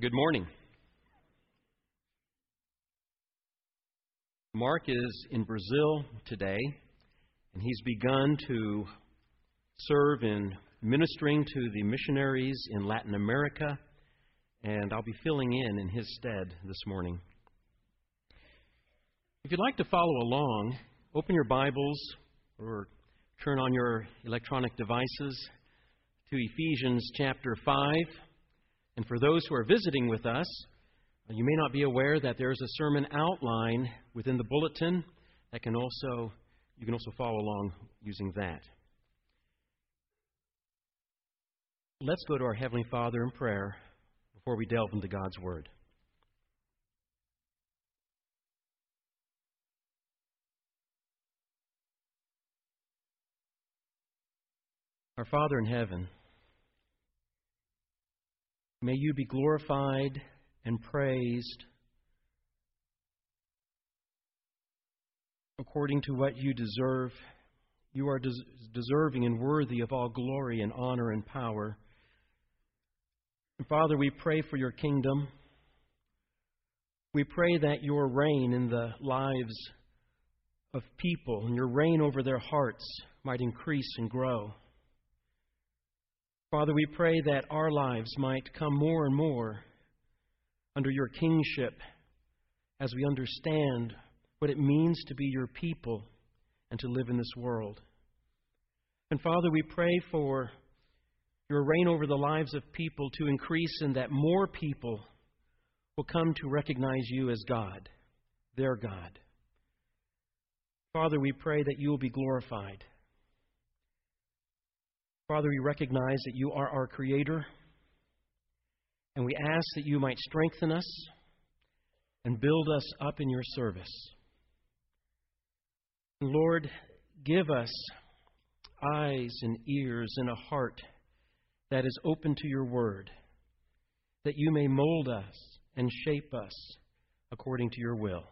Good morning. Mark is in Brazil today, and he's begun to serve in ministering to the missionaries in Latin America, and I'll be filling in in his stead this morning. If you'd like to follow along, open your Bibles or turn on your electronic devices to Ephesians chapter 5. And for those who are visiting with us, uh, you may not be aware that there's a sermon outline within the bulletin that can also you can also follow along using that. Let's go to our heavenly Father in prayer before we delve into God's word. Our Father in heaven, May you be glorified and praised according to what you deserve. You are des- deserving and worthy of all glory and honor and power. Father, we pray for your kingdom. We pray that your reign in the lives of people and your reign over their hearts might increase and grow. Father, we pray that our lives might come more and more under your kingship as we understand what it means to be your people and to live in this world. And Father, we pray for your reign over the lives of people to increase and that more people will come to recognize you as God, their God. Father, we pray that you will be glorified. Father, we recognize that you are our Creator, and we ask that you might strengthen us and build us up in your service. Lord, give us eyes and ears and a heart that is open to your word, that you may mold us and shape us according to your will.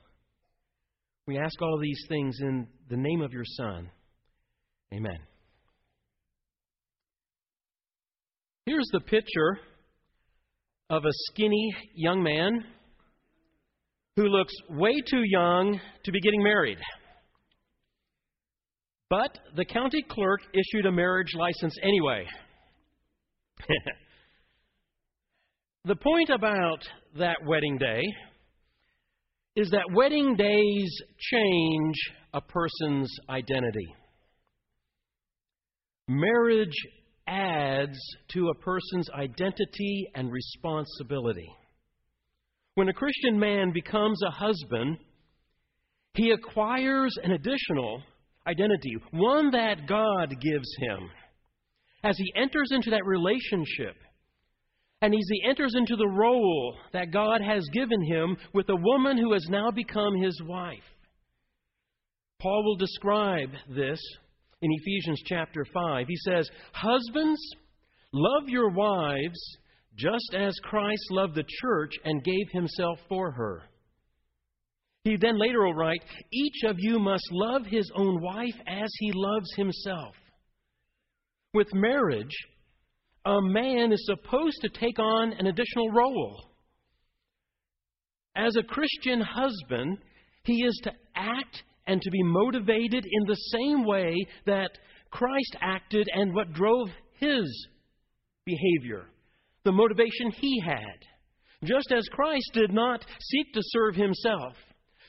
We ask all of these things in the name of your Son. Amen. Here's the picture of a skinny young man who looks way too young to be getting married. But the county clerk issued a marriage license anyway. the point about that wedding day is that wedding days change a person's identity. Marriage adds to a person's identity and responsibility. When a Christian man becomes a husband, he acquires an additional identity, one that God gives him. As he enters into that relationship, and as he enters into the role that God has given him with a woman who has now become his wife. Paul will describe this in Ephesians chapter 5. He says, Husbands, love your wives just as Christ loved the church and gave himself for her. He then later will write, Each of you must love his own wife as he loves himself. With marriage, a man is supposed to take on an additional role. As a Christian husband, he is to act and to be motivated in the same way that Christ acted and what drove his behavior, the motivation he had. Just as Christ did not seek to serve himself,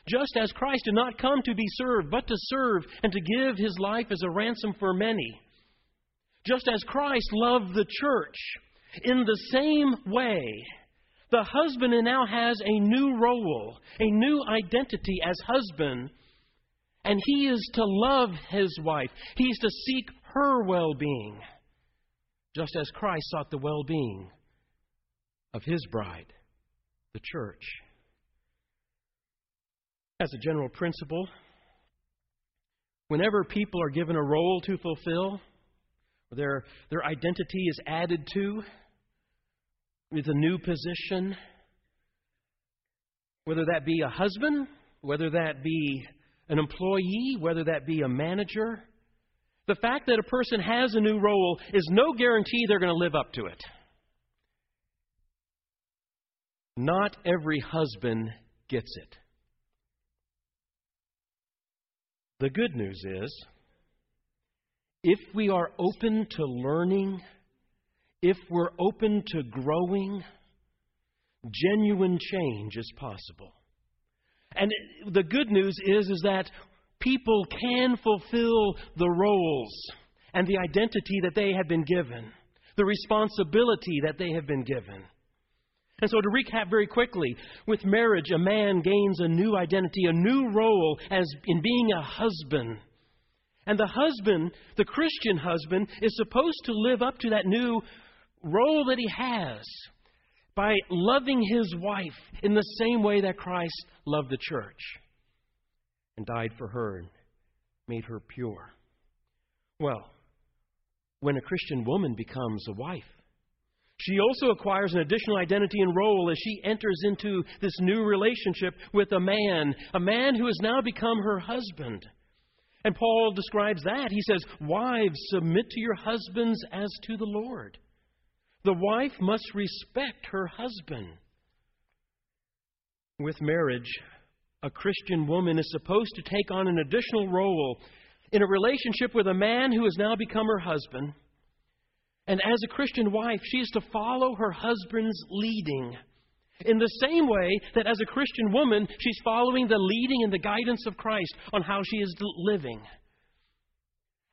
just as Christ did not come to be served, but to serve and to give his life as a ransom for many, just as Christ loved the church, in the same way, the husband now has a new role, a new identity as husband and he is to love his wife. He's to seek her well being, just as Christ sought the well being of his bride, the church. As a general principle, whenever people are given a role to fulfill, their, their identity is added to with a new position, whether that be a husband, whether that be an employee, whether that be a manager. The fact that a person has a new role is no guarantee they're going to live up to it. not every husband gets it. The good news is if we are open to learning, if we're open to growing, genuine change is possible. And the good news is, is that people can fulfill the roles and the identity that they have been given, the responsibility that they have been given. And so, to recap very quickly, with marriage, a man gains a new identity, a new role as in being a husband. And the husband, the Christian husband, is supposed to live up to that new role that he has by loving his wife in the same way that Christ loved the church and died for her and made her pure. Well, when a Christian woman becomes a wife, she also acquires an additional identity and role as she enters into this new relationship with a man, a man who has now become her husband. And Paul describes that. He says, Wives, submit to your husbands as to the Lord. The wife must respect her husband. With marriage, a Christian woman is supposed to take on an additional role in a relationship with a man who has now become her husband. And as a Christian wife, she is to follow her husband's leading. In the same way that as a Christian woman, she's following the leading and the guidance of Christ on how she is living.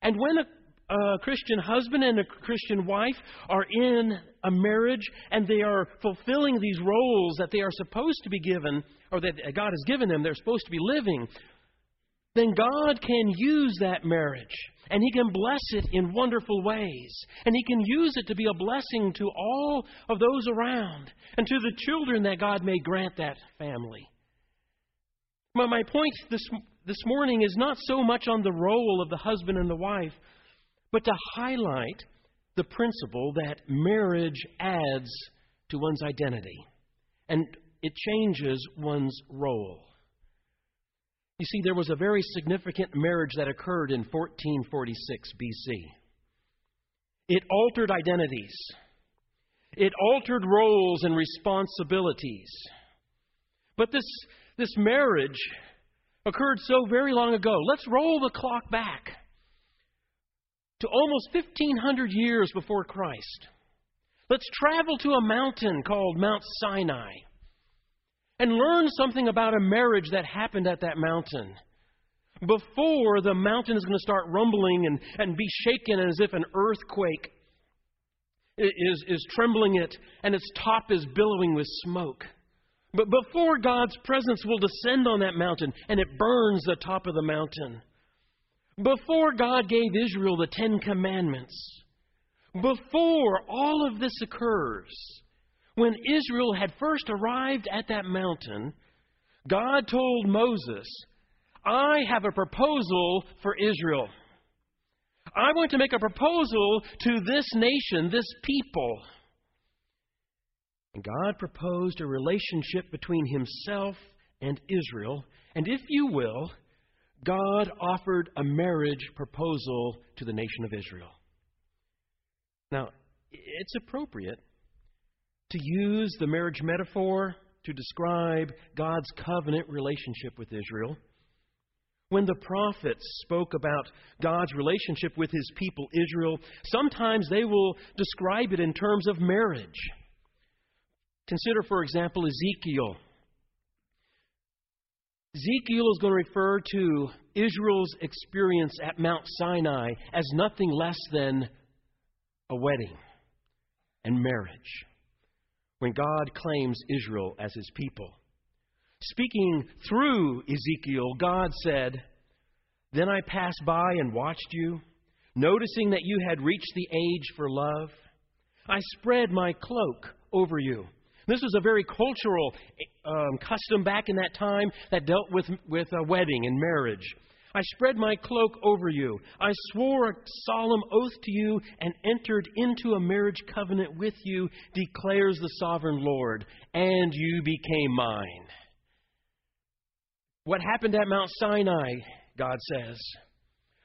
And when a, a Christian husband and a Christian wife are in a marriage and they are fulfilling these roles that they are supposed to be given, or that God has given them, they're supposed to be living, then God can use that marriage and He can bless it in wonderful ways. And He can use it to be a blessing to all of those around and to the children that God may grant that family. But my point this, this morning is not so much on the role of the husband and the wife, but to highlight the principle that marriage adds to one's identity and it changes one's role. You see, there was a very significant marriage that occurred in 1446 BC. It altered identities, it altered roles and responsibilities. But this, this marriage occurred so very long ago. Let's roll the clock back to almost 1500 years before Christ. Let's travel to a mountain called Mount Sinai and learn something about a marriage that happened at that mountain. Before the mountain is going to start rumbling and, and be shaken as if an earthquake is, is trembling it and its top is billowing with smoke. But before God's presence will descend on that mountain and it burns the top of the mountain. Before God gave Israel the Ten Commandments. Before all of this occurs, when Israel had first arrived at that mountain, God told Moses, I have a proposal for Israel. I want to make a proposal to this nation, this people. And God proposed a relationship between himself and Israel. And if you will, God offered a marriage proposal to the nation of Israel. Now, it's appropriate to use the marriage metaphor to describe God's covenant relationship with Israel. When the prophets spoke about God's relationship with his people Israel, sometimes they will describe it in terms of marriage. Consider, for example, Ezekiel. Ezekiel is going to refer to Israel's experience at Mount Sinai as nothing less than a wedding and marriage when God claims Israel as his people. Speaking through Ezekiel, God said, Then I passed by and watched you, noticing that you had reached the age for love. I spread my cloak over you. This was a very cultural um, custom back in that time that dealt with, with a wedding and marriage. I spread my cloak over you. I swore a solemn oath to you and entered into a marriage covenant with you, declares the sovereign Lord, and you became mine. What happened at Mount Sinai, God says,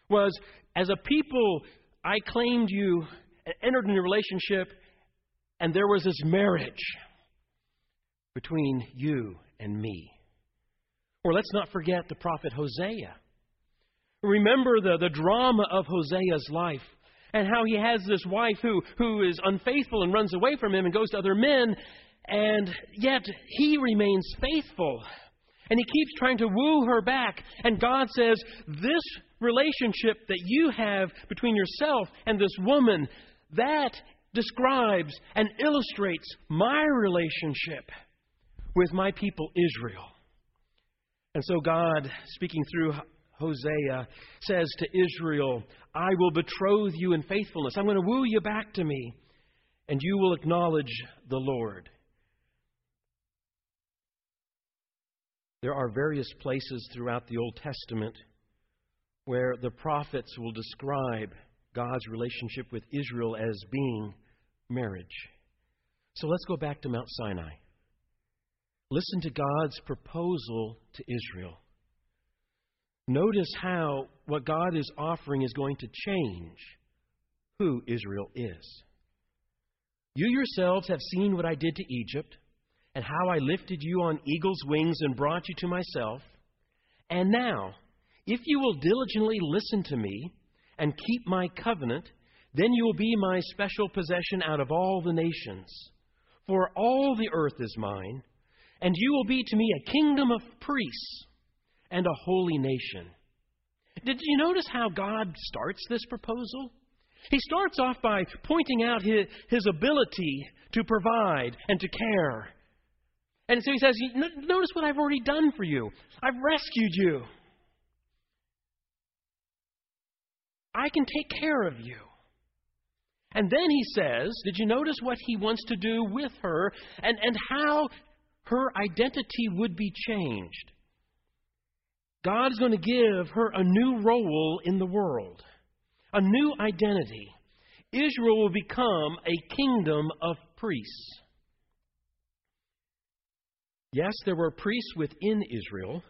was as a people, I claimed you and entered into a relationship, and there was this marriage. Between you and me. Or let's not forget the prophet Hosea. Remember the, the drama of Hosea's life and how he has this wife who, who is unfaithful and runs away from him and goes to other men, and yet he remains faithful. And he keeps trying to woo her back. And God says, This relationship that you have between yourself and this woman, that describes and illustrates my relationship with my people Israel. And so God, speaking through Hosea, says to Israel, I will betroth you in faithfulness. I'm going to woo you back to me, and you will acknowledge the Lord. There are various places throughout the Old Testament where the prophets will describe God's relationship with Israel as being marriage. So let's go back to Mount Sinai. Listen to God's proposal to Israel. Notice how what God is offering is going to change who Israel is. You yourselves have seen what I did to Egypt, and how I lifted you on eagle's wings and brought you to myself. And now, if you will diligently listen to me and keep my covenant, then you will be my special possession out of all the nations. For all the earth is mine and you will be to me a kingdom of priests and a holy nation. Did you notice how God starts this proposal? He starts off by pointing out his, his ability to provide and to care. And so he says, Notice what I've already done for you. I've rescued you. I can take care of you. And then he says, Did you notice what he wants to do with her and, and how her identity would be changed. God is going to give her a new role in the world, a new identity. Israel will become a kingdom of priests. Yes, there were priests within Israel,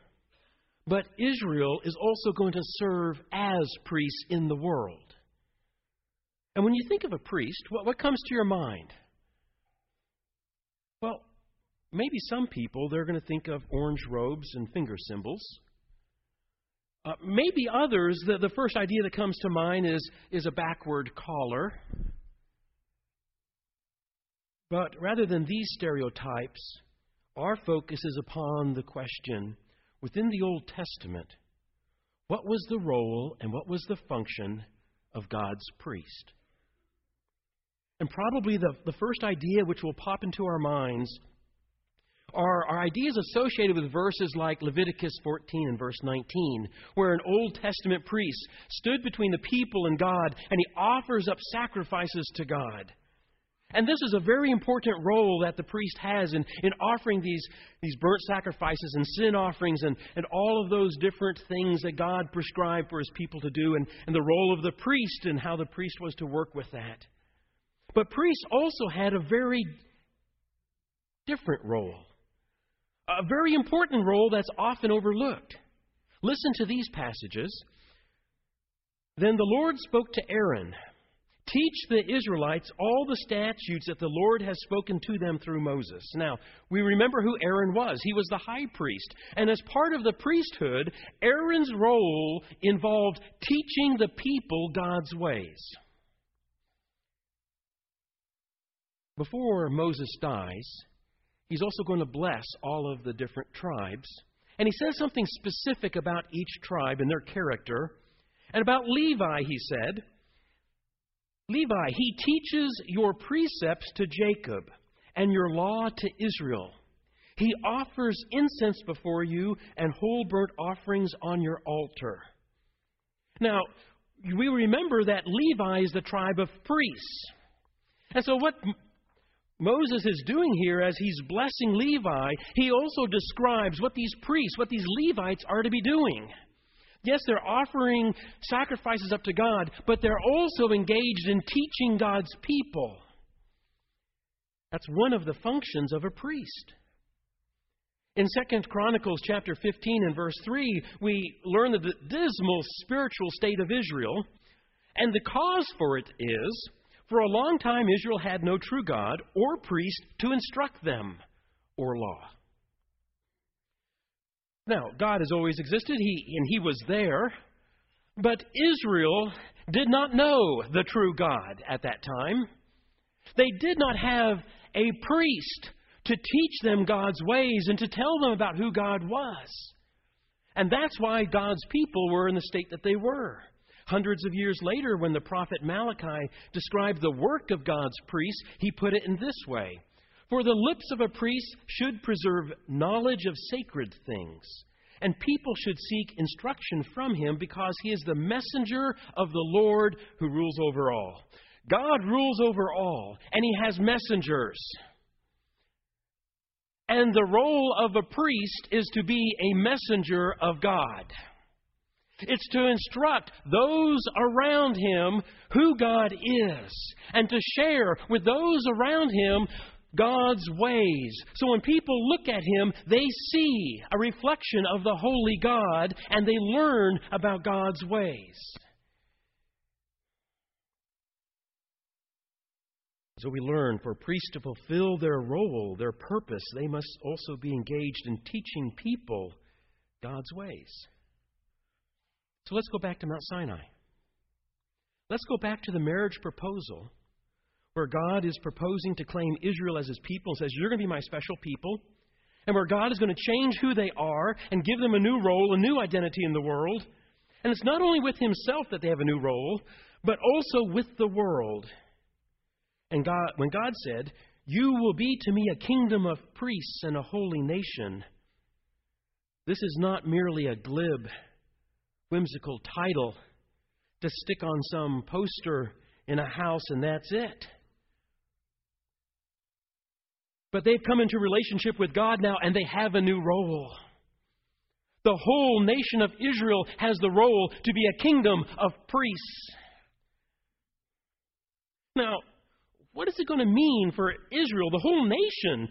but Israel is also going to serve as priests in the world. And when you think of a priest, what, what comes to your mind? Maybe some people, they're going to think of orange robes and finger symbols. Uh, maybe others, the, the first idea that comes to mind is, is a backward collar. But rather than these stereotypes, our focus is upon the question within the Old Testament what was the role and what was the function of God's priest? And probably the, the first idea which will pop into our minds are, are ideas associated with verses like Leviticus 14 and verse 19, where an Old Testament priest stood between the people and God and he offers up sacrifices to God. And this is a very important role that the priest has in, in offering these, these burnt sacrifices and sin offerings and, and all of those different things that God prescribed for his people to do, and, and the role of the priest and how the priest was to work with that. But priests also had a very different role a very important role that's often overlooked. Listen to these passages. Then the Lord spoke to Aaron Teach the Israelites all the statutes that the Lord has spoken to them through Moses. Now, we remember who Aaron was. He was the high priest. And as part of the priesthood, Aaron's role involved teaching the people God's ways. Before Moses dies, he's also going to bless all of the different tribes. And he says something specific about each tribe and their character. And about Levi, he said, Levi, he teaches your precepts to Jacob and your law to Israel. He offers incense before you and whole burnt offerings on your altar. Now, we remember that Levi is the tribe of priests. And so, what Moses is doing here as he's blessing Levi, he also describes what these priests, what these Levites are to be doing. Yes, they're offering sacrifices up to God, but they're also engaged in teaching God's people. That's one of the functions of a priest. In 2 Chronicles chapter 15 and verse 3, we learn the dismal spiritual state of Israel, and the cause for it is for a long time, Israel had no true God or priest to instruct them. or law. Now, God has always existed, he, and He was there, but Israel did not know the true God at that time. They did not have a priest to teach them God's ways and to tell them about who God was. And that's why God's people were in the state that they were. Hundreds of years later, when the prophet Malachi described the work of God's priests, he put it in this way For the lips of a priest should preserve knowledge of sacred things, and people should seek instruction from him because he is the messenger of the Lord who rules over all. God rules over all, and he has messengers. And the role of a priest is to be a messenger of God. It's to instruct those around him who God is and to share with those around him God's ways. So when people look at him, they see a reflection of the holy God and they learn about God's ways. So we learn for priests to fulfill their role, their purpose, they must also be engaged in teaching people God's ways. So let's go back to Mount Sinai. Let's go back to the marriage proposal where God is proposing to claim Israel as his people and says, You're going to be my special people. And where God is going to change who they are and give them a new role, a new identity in the world. And it's not only with himself that they have a new role, but also with the world. And God, when God said, You will be to me a kingdom of priests and a holy nation, this is not merely a glib, whimsical title to stick on some poster in a house and that's it. But they've come into relationship with God now and they have a new role. The whole nation of Israel has the role to be a kingdom of priests. Now, what is it going to mean for Israel, the whole nation,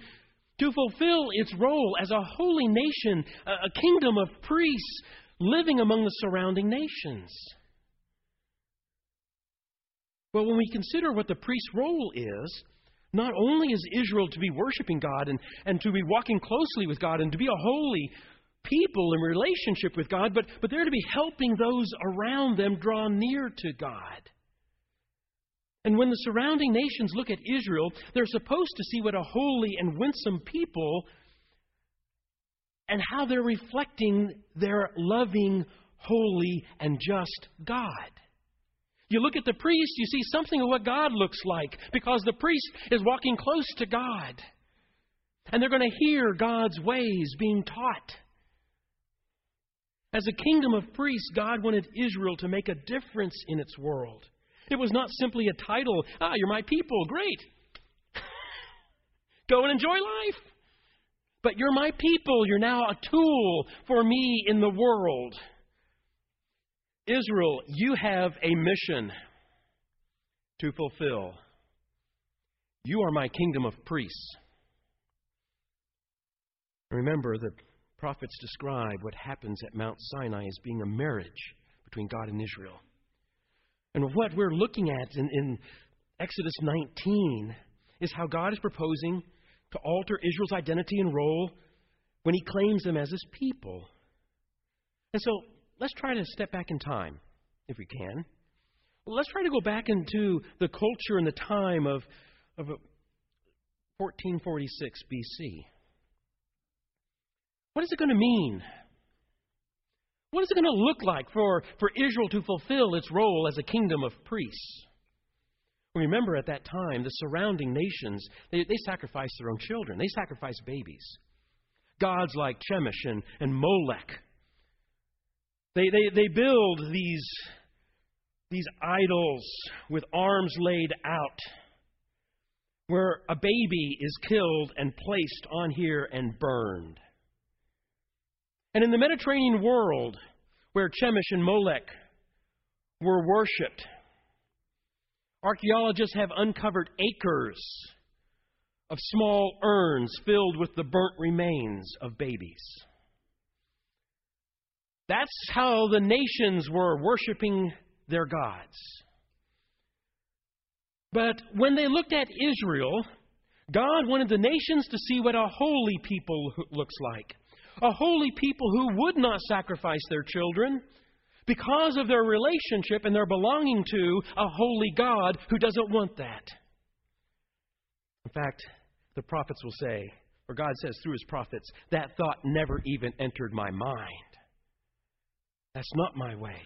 to fulfill its role as a holy nation, a kingdom of priests living among the surrounding nations? Well, when we consider what the priest's role is, not only is Israel to be worshiping God and, and to be walking closely with God and to be a holy people in relationship with God, but, but they're to be helping those around them draw near to God. And when the surrounding nations look at Israel, they're supposed to see what a holy and winsome people and how they're reflecting their loving, holy, and just God. You look at the priest, you see something of what God looks like because the priest is walking close to God. And they're going to hear God's ways being taught. As a kingdom of priests, God wanted Israel to make a difference in its world. It was not simply a title. Ah, you're my people. Great. Go and enjoy life. But you're my people. You're now a tool for me in the world. Israel, you have a mission to fulfill. You are my kingdom of priests. Remember, the prophets describe what happens at Mount Sinai as being a marriage between God and Israel. And what we're looking at in, in Exodus 19 is how God is proposing to alter Israel's identity and role when he claims them as his people. And so let's try to step back in time, if we can. Let's try to go back into the culture and the time of, of 1446 BC. What is it going to mean what is it going to look like for, for Israel to fulfill its role as a kingdom of priests? Remember, at that time, the surrounding nations, they, they sacrificed their own children. They sacrificed babies. Gods like Chemosh and, and Molech. They, they, they build these, these idols with arms laid out where a baby is killed and placed on here and burned. And in the Mediterranean world, where Chemosh and Molech were worshipped, archaeologists have uncovered acres of small urns filled with the burnt remains of babies. That's how the nations were worshiping their gods. But when they looked at Israel, God wanted the nations to see what a holy people looks like. A holy people who would not sacrifice their children because of their relationship and their belonging to a holy God who doesn't want that. In fact, the prophets will say, or God says through his prophets, that thought never even entered my mind. That's not my way.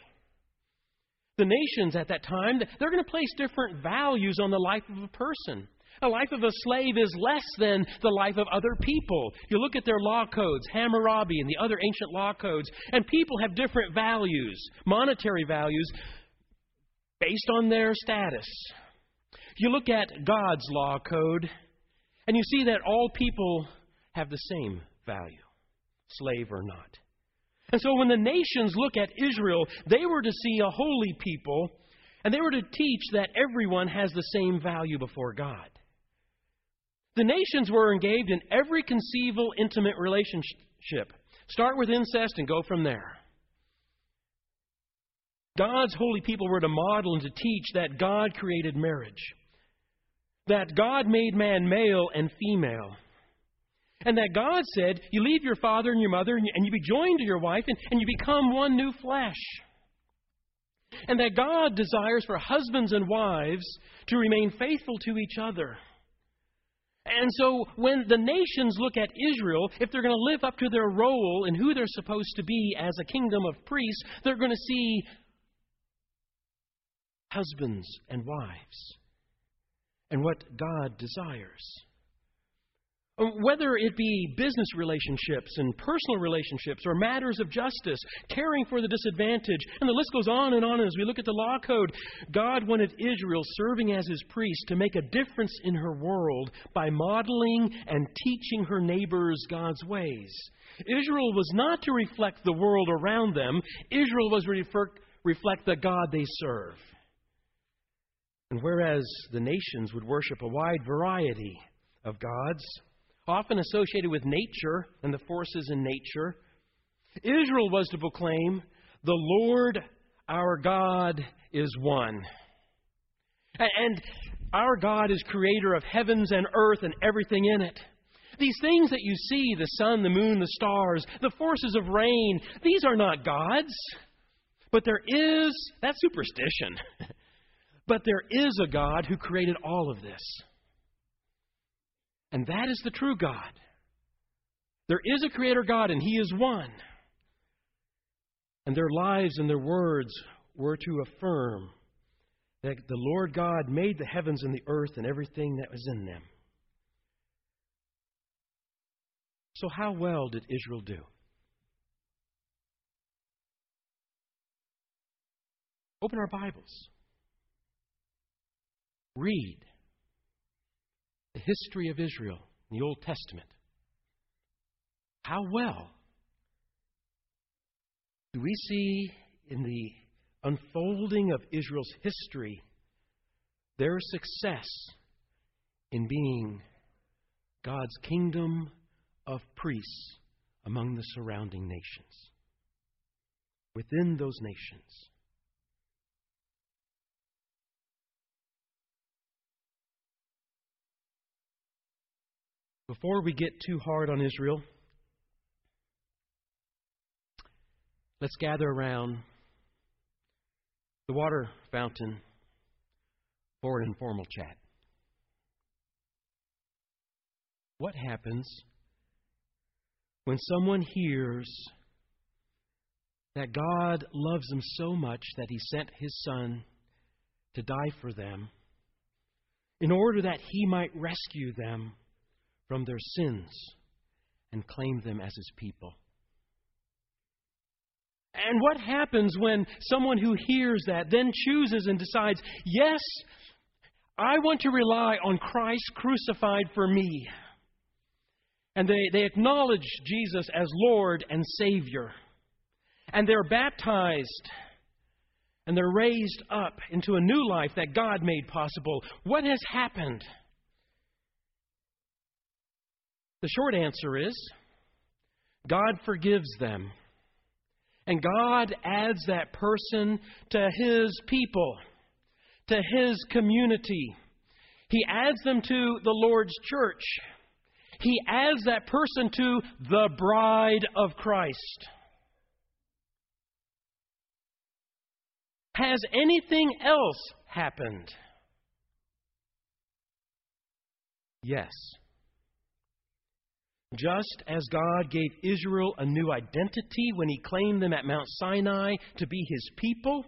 The nations at that time, they're going to place different values on the life of a person. The life of a slave is less than the life of other people. You look at their law codes, Hammurabi and the other ancient law codes, and people have different values, monetary values, based on their status. You look at God's law code, and you see that all people have the same value, slave or not. And so when the nations look at Israel, they were to see a holy people, and they were to teach that everyone has the same value before God. The nations were engaged in every conceivable intimate relationship. Start with incest and go from there. God's holy people were to model and to teach that God created marriage, that God made man male and female, and that God said, You leave your father and your mother and you, be joined to your wife and, and you become one new flesh. And that God desires for husbands and wives to remain faithful to each other. And so when the nations look at Israel, if they're going to live up to their role and who they're supposed to be as a kingdom of priests, they're going to see husbands and wives and what God desires. Um, whether it be business relationships and personal relationships or matters of justice, caring for the disadvantaged, and the list goes on and on as we look at the law code. God wanted Israel, serving as his priest, to make a difference in her world by modeling and teaching her neighbors God's ways. Israel was not to reflect the world around them, Israel was to reflect the God they serve. And whereas the nations would worship a wide variety of gods, often associated with nature and the forces in nature. Israel was to proclaim, The Lord our God is one. And our God is creator of heavens and earth and everything in it. These things that you see the sun, the moon, the stars, the forces of rain these are not gods. But there is, that's superstition. but there is a God who created all of this. And that is the true God. There is a Creator God, and He is one. And their lives and their words were to affirm that the Lord God made the heavens and the earth and everything that was in them. So, how well did Israel do? Open our Bibles. Read the history of Israel in the Old Testament. How well do we see in the unfolding of Israel's history their success in being God's kingdom of priests among the surrounding nations? Within those nations, Before we get too hard on Israel, let's gather around the water fountain for an informal chat. What happens when someone hears that God loves them so much that He sent His Son to die for them in order that He might rescue them from their sins and claim them as his people. And what happens when someone who hears that then chooses and decides, yes, I want to rely on Christ crucified for me? And they, they acknowledge Jesus as Lord and Savior. And they're baptized. And they're raised up into a new life that God made possible. What has happened? The short answer is God forgives them. And God adds that person to his people, to his community. He adds them to the Lord's church. He adds that person to the bride of Christ. Has anything else happened? Yes. Just as God gave Israel a new identity when He claimed them at Mount Sinai to be His people,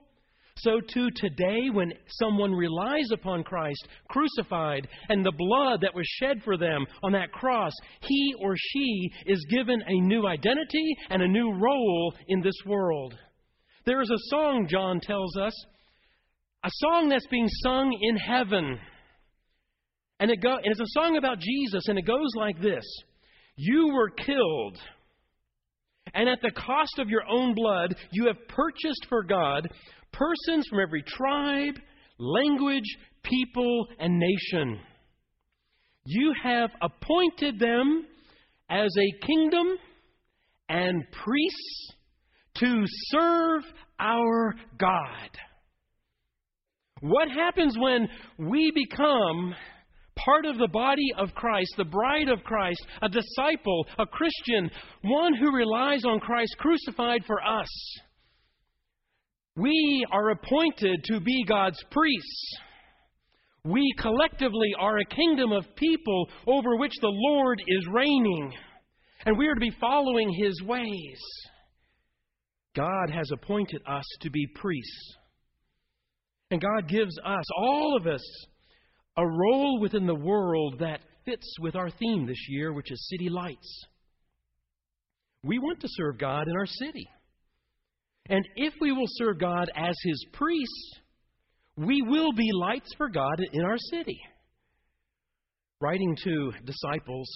so too today, when someone relies upon Christ crucified and the blood that was shed for them on that cross, he or she is given a new identity and a new role in this world. There is a song, John tells us, a song that's being sung in heaven. And, it go, and it's a song about Jesus, and it goes like this You were killed, and at the cost of your own blood, you have purchased for God persons from every tribe, language, people, and nation. You have appointed them as a kingdom and priests to serve our God. What happens when we become part of the body of Christ, the bride of Christ, a disciple, a Christian, one who relies on Christ crucified for us? We are appointed to be God's priests. We collectively are a kingdom of people over which the Lord is reigning, and we are to be following his ways. God has appointed us to be priests. And God gives us, all of us, a role within the world that fits with our theme this year, which is City Lights. We want to serve God in our city. And if we will serve God as His priests, we will be lights for God in our city. Writing to disciples,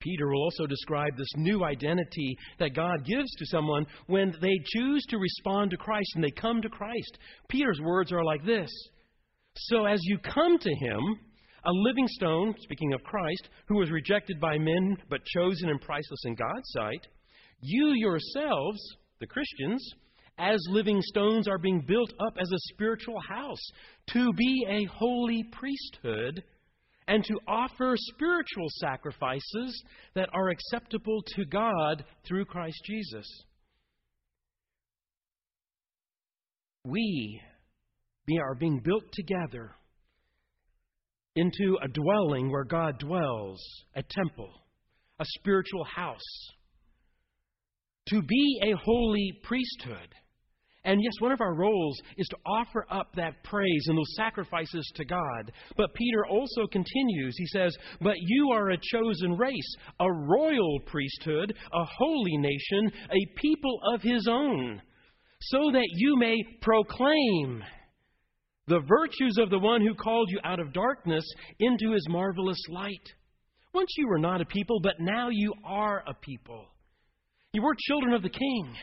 Peter will also describe this new identity that God gives to someone when they choose to respond to Christ and they come to Christ. Peter's words are like this So as you come to him, a living stone, speaking of Christ, who was rejected by men but chosen and priceless in God's sight, you yourselves, the Christians, as living stones are being built up as a spiritual house to be a holy priesthood and to offer spiritual sacrifices that are acceptable to God through Christ Jesus. We are being built together into a dwelling where God dwells, a temple, a spiritual house, to be a holy priesthood and yes, one of our roles is to offer up that praise and those sacrifices to God. But Peter also continues. He says, But you are a chosen race, a royal priesthood, a holy nation, a people of his own, so that you may proclaim the virtues of the one who called you out of darkness into his marvelous light. Once you were not a people, but now you are a people. You were children of the king.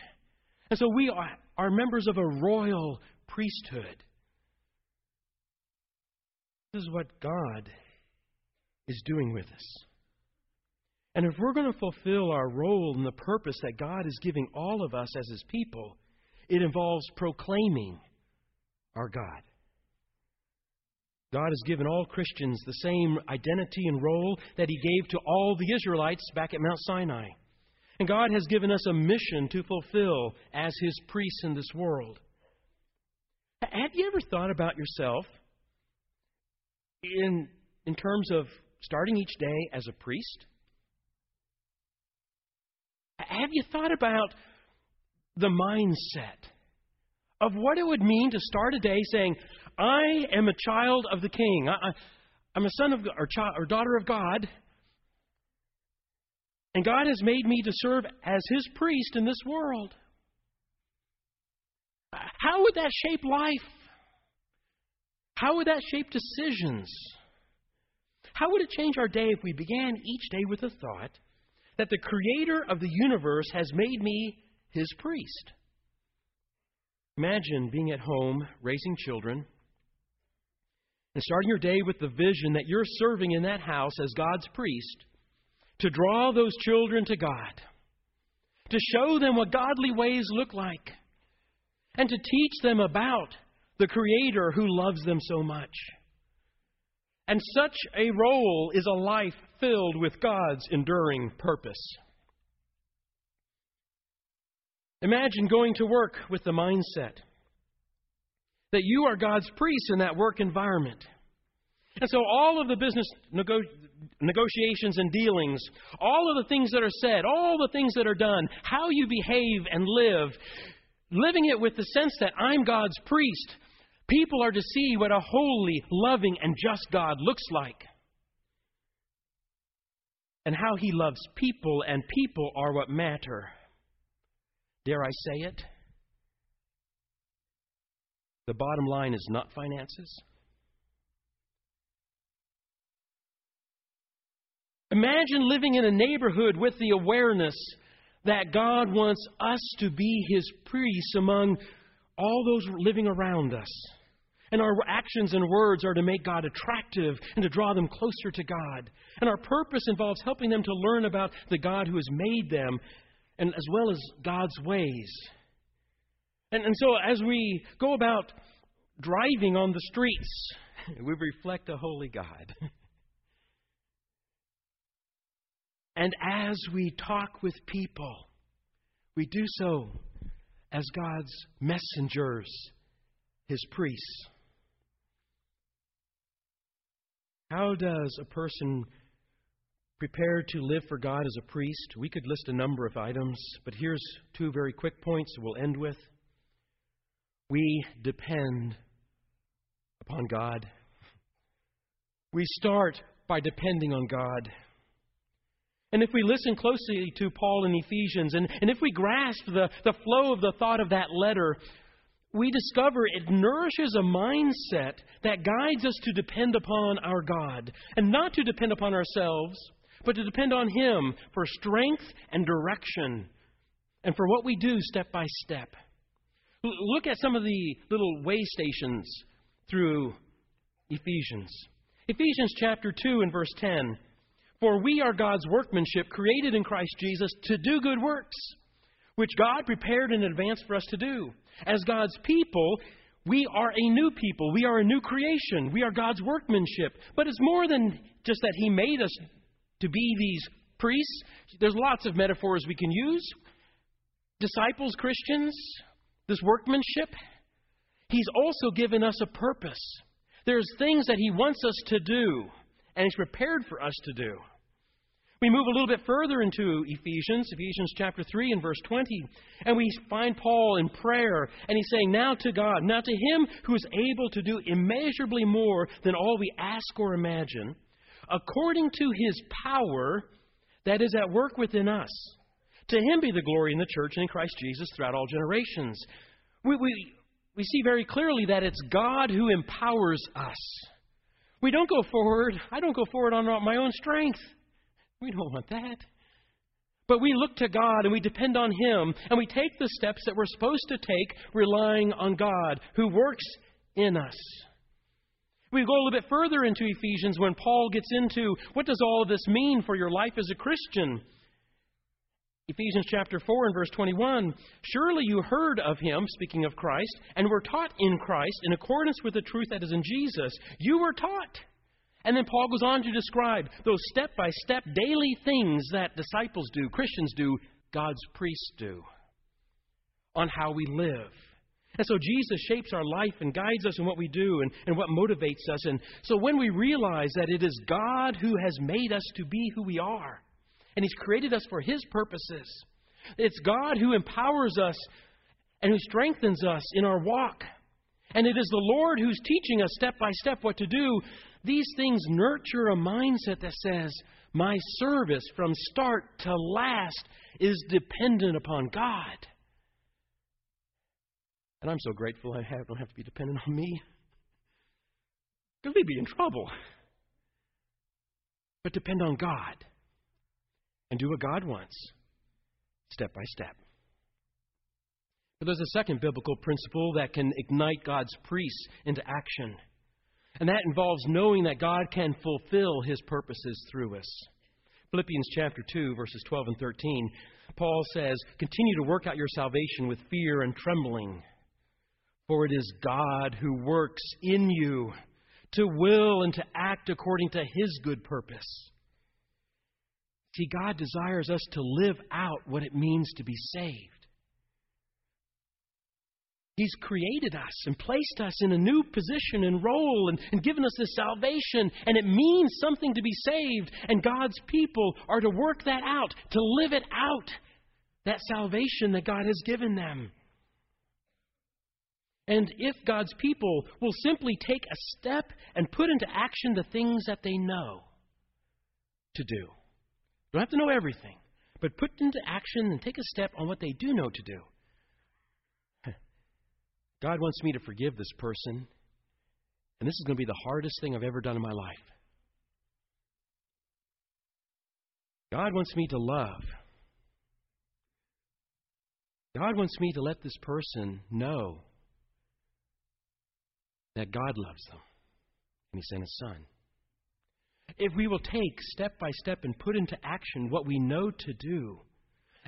And so we are, are members of a royal priesthood. This is what God is doing with us. And if we're going to fulfill our role and the purpose that God is giving all of us as His people, it involves proclaiming our God. God has given all Christians the same identity and role that He gave to all the Israelites back at Mount Sinai. And God has given us a mission to fulfill as His priests in this world. Have you ever thought about yourself in, in terms of starting each day as a priest? Have you thought about the mindset of what it would mean to start a day saying, I am a child of the king, I, am a son of or, child, or daughter of God, and God has made me to serve as His priest in this world. How would that shape life? How would that shape decisions? How would it change our day if we began each day with the thought that the Creator of the universe has made me His priest? Imagine being at home, raising children, and starting your day with the vision that you're serving in that house as God's priest to draw those children to God, to show them what godly ways look like, and to teach them about the Creator who loves them so much. And such a role is a life filled with God's enduring purpose. Imagine going to work with the mindset that you are God's priest in that work environment. And so all of the business nego- negotiations and dealings, all of the things that are said, all the things that are done, how you behave and live, living it with the sense that I'm God's priest, people are to see what a holy, loving, and just God looks like. And how he loves people, and people are what matter. Dare I say it? The bottom line is not finances. Imagine living in a neighborhood with the awareness that God wants us to be His priests among all those living around us. And our actions and words are to make God attractive and to draw them closer to God. And our purpose involves helping them to learn about the God who has made them, and as well as God's ways. And, and so, as we go about driving on the streets, we reflect a holy God. And as we talk with people, we do so as God's messengers, His priests. How does a person prepare to live for God as a priest? We could list a number of items, but here's two very quick points we'll end with. We depend upon God. We start by depending on God. And if we listen closely to Paul in Ephesians, and, and if we grasp the, the flow of the thought of that letter, we discover it nourishes a mindset that guides us to depend upon our God, and not to depend upon ourselves, but to depend on Him for strength and direction, and for what we do step by step. Look at some of the little way stations through Ephesians. Ephesians chapter 2 and verse 10. For we are God's workmanship, created in Christ Jesus to do good works, which God prepared in advance for us to do. As God's people, we are a new people. We are a new creation. We are God's workmanship. But it's more than just that He made us to be these priests. There's lots of metaphors we can use. Disciples, Christians, this workmanship. He's also given us a purpose. There's things that He wants us to do, and He's prepared for us to do. We move a little bit further into Ephesians, Ephesians chapter 3 and verse 20, and we find Paul in prayer, and he's saying, Now to God, now to Him who is able to do immeasurably more than all we ask or imagine, according to His power that is at work within us. To Him be the glory in the church and in Christ Jesus throughout all generations. We, we, we see very clearly that it's God who empowers us. We don't go forward, I don't go forward on my own strength. We don't want that. But we look to God and we depend on Him and we take the steps that we're supposed to take relying on God who works in us. We go a little bit further into Ephesians when Paul gets into what does all of this mean for your life as a Christian? Ephesians chapter 4 and verse 21 Surely you heard of him, speaking of Christ, and were taught in Christ in accordance with the truth that is in Jesus. You were taught. And then Paul goes on to describe those step by step daily things that disciples do, Christians do, God's priests do, on how we live. And so Jesus shapes our life and guides us in what we do and, and what motivates us. And so when we realize that it is God who has made us to be who we are, and He's created us for His purposes, it's God who empowers us and who strengthens us in our walk. And it is the Lord who's teaching us step by step what to do. These things nurture a mindset that says, my service from start to last is dependent upon God. And I'm so grateful I don't have to be dependent on me. Because we'd be in trouble. But depend on God and do what God wants, step by step. But there's a second biblical principle that can ignite God's priests into action. And that involves knowing that God can fulfill his purposes through us. Philippians chapter 2, verses 12 and 13, Paul says, Continue to work out your salvation with fear and trembling, for it is God who works in you to will and to act according to His good purpose. See, God desires us to live out what it means to be saved. He's created us and placed us in a new position and role and, and given us this salvation, and it means something to be saved, and God's people are to work that out, to live it out, that salvation that God has given them. And if God's people will simply take a step and put into action the things that they know to do, you don't have to know everything, but put into action and take a step on what they do know to do God wants me to forgive this person, and this is going to be the hardest thing I've ever done in my life. God wants me to love. God wants me to let this person know that God loves them, and He sent His Son. If we will take step by step and put into action what we know to do,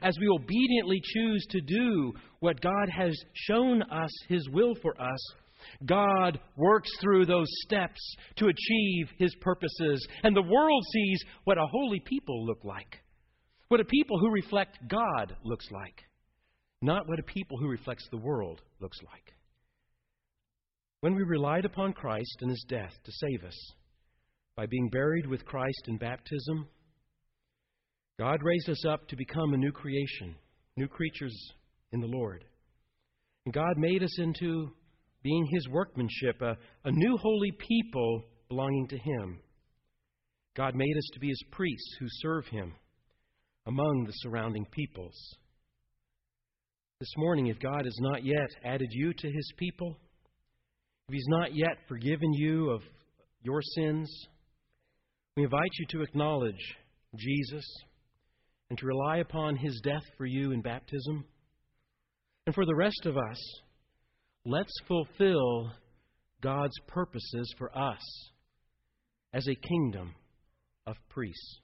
as we obediently choose to do what God has shown us His will for us, God works through those steps to achieve His purposes. And the world sees what a holy people look like, what a people who reflect God looks like, not what a people who reflects the world looks like. When we relied upon Christ and His death to save us, by being buried with Christ in baptism, God raised us up to become a new creation, new creatures in the Lord. And God made us into being His workmanship, a, a new holy people belonging to Him. God made us to be His priests who serve Him among the surrounding peoples. This morning, if God has not yet added you to His people, if He's not yet forgiven you of your sins, we invite you to acknowledge Jesus and to rely upon his death for you in baptism. And for the rest of us, let's fulfill God's purposes for us as a kingdom of priests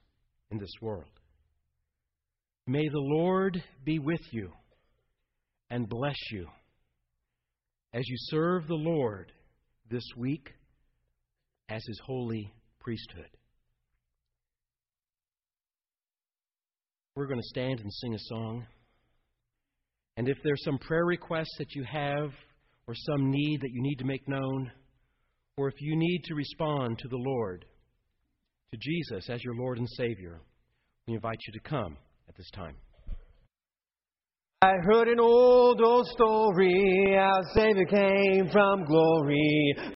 in this world. May the Lord be with you and bless you as you serve the Lord this week as his holy priesthood. We're going to stand and sing a song. And if there's some prayer requests that you have, or some need that you need to make known, or if you need to respond to the Lord, to Jesus as your Lord and Savior, we invite you to come at this time. I heard an old, old story, how Savior came from glory.